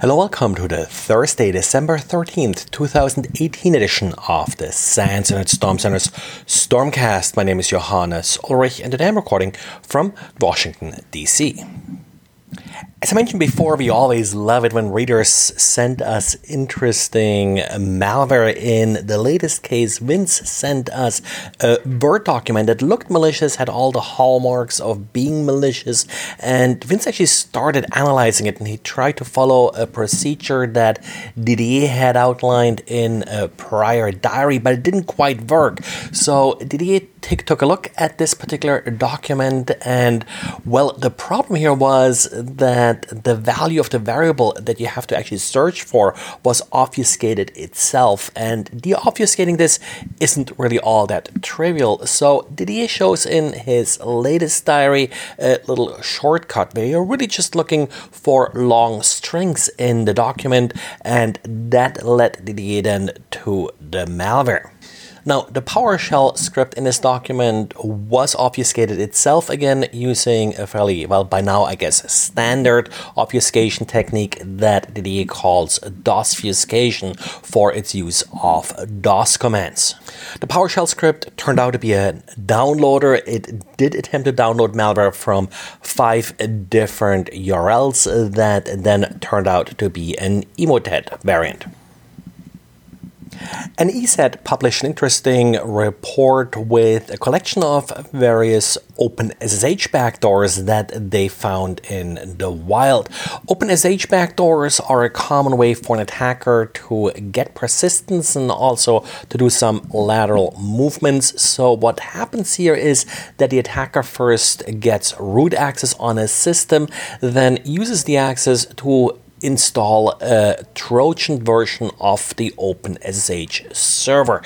Hello, welcome to the Thursday, December 13th, 2018 edition of the SANS Internet Storm Center's Stormcast. My name is Johannes Ulrich and today I'm recording from Washington, D.C. As I mentioned before, we always love it when readers send us interesting malware. In the latest case, Vince sent us a Word document that looked malicious, had all the hallmarks of being malicious, and Vince actually started analyzing it and he tried to follow a procedure that Didier had outlined in a prior diary, but it didn't quite work. So Didier took a look at this particular document, and well, the problem here was that that the value of the variable that you have to actually search for was obfuscated itself. And deobfuscating this isn't really all that trivial. So Didier shows in his latest diary a little shortcut where you're really just looking for long strings in the document, and that led Didier then to the malware. Now, the PowerShell script in this document was obfuscated itself again using a fairly, well, by now, I guess, standard obfuscation technique that Didier calls DOSfuscation for its use of DOS commands. The PowerShell script turned out to be a downloader. It did attempt to download malware from five different URLs that then turned out to be an Emotet variant. And ESET published an interesting report with a collection of various OpenSSH backdoors that they found in the wild. OpenSSH backdoors are a common way for an attacker to get persistence and also to do some lateral movements. So, what happens here is that the attacker first gets root access on a system, then uses the access to install a Trojan version of the OpenSSH server.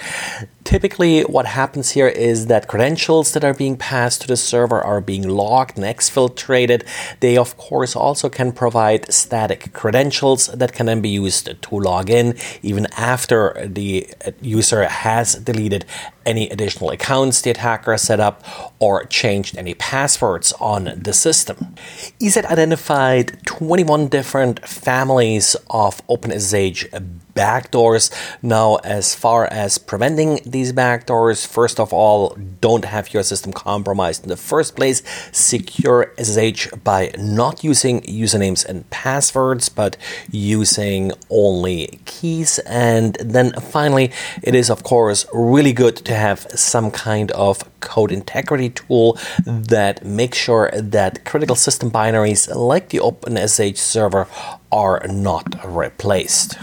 Typically, what happens here is that credentials that are being passed to the server are being logged and exfiltrated. They, of course, also can provide static credentials that can then be used to log in even after the user has deleted any additional accounts the attacker set up or changed any passwords on the system. ESET identified 21 different families of OpenSSH backdoors. Now, as far as preventing these backdoors, first of all, don't have your system compromised in the first place. Secure SSH by not using usernames and passwords, but using only keys. And then finally, it is, of course, really good to have some kind of code integrity tool that makes sure that critical system binaries like the OpenSSH server are not replaced.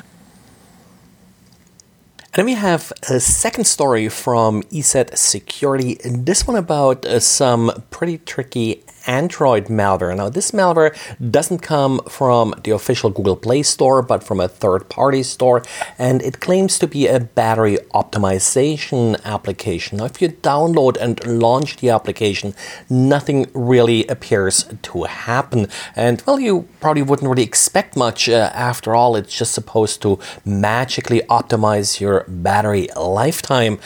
And then we have a second story from ESET Security, and this one about uh, some pretty tricky Android malware. Now, this malware doesn't come from the official Google Play Store, but from a third party store, and it claims to be a battery optimization application. Now, if you download and launch the application, nothing really appears to happen. And well, you probably wouldn't really expect much. Uh, after all, it's just supposed to magically optimize your battery lifetime.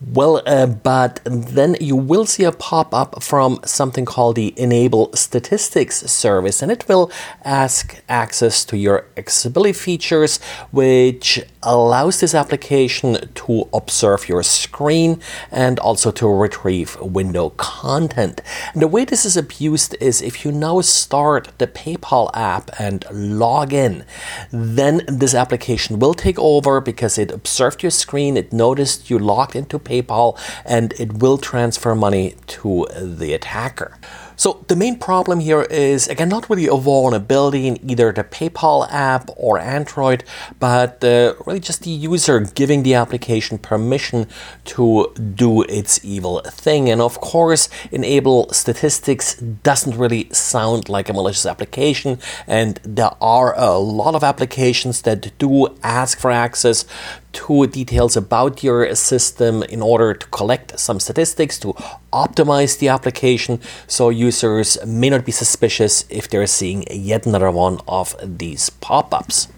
Well, uh, but then you will see a pop up from something called the Enable Statistics service, and it will ask access to your accessibility features, which allows this application to observe your screen and also to retrieve window content. And the way this is abused is if you now start the PayPal app and log in, then this application will take over because it observed your screen, it noticed you logged into PayPal and it will transfer money to the attacker. So the main problem here is again not really a vulnerability in either the PayPal app or Android, but uh, really just the user giving the application permission to do its evil thing. And of course, enable statistics doesn't really sound like a malicious application, and there are a lot of applications that do ask for access to details about your system in order to collect some statistics to optimize the application so users may not be suspicious if they're seeing yet another one of these pop ups.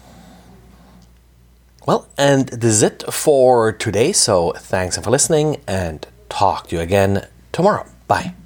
Well, and this is it for today. So thanks for listening and talk to you again tomorrow. Bye.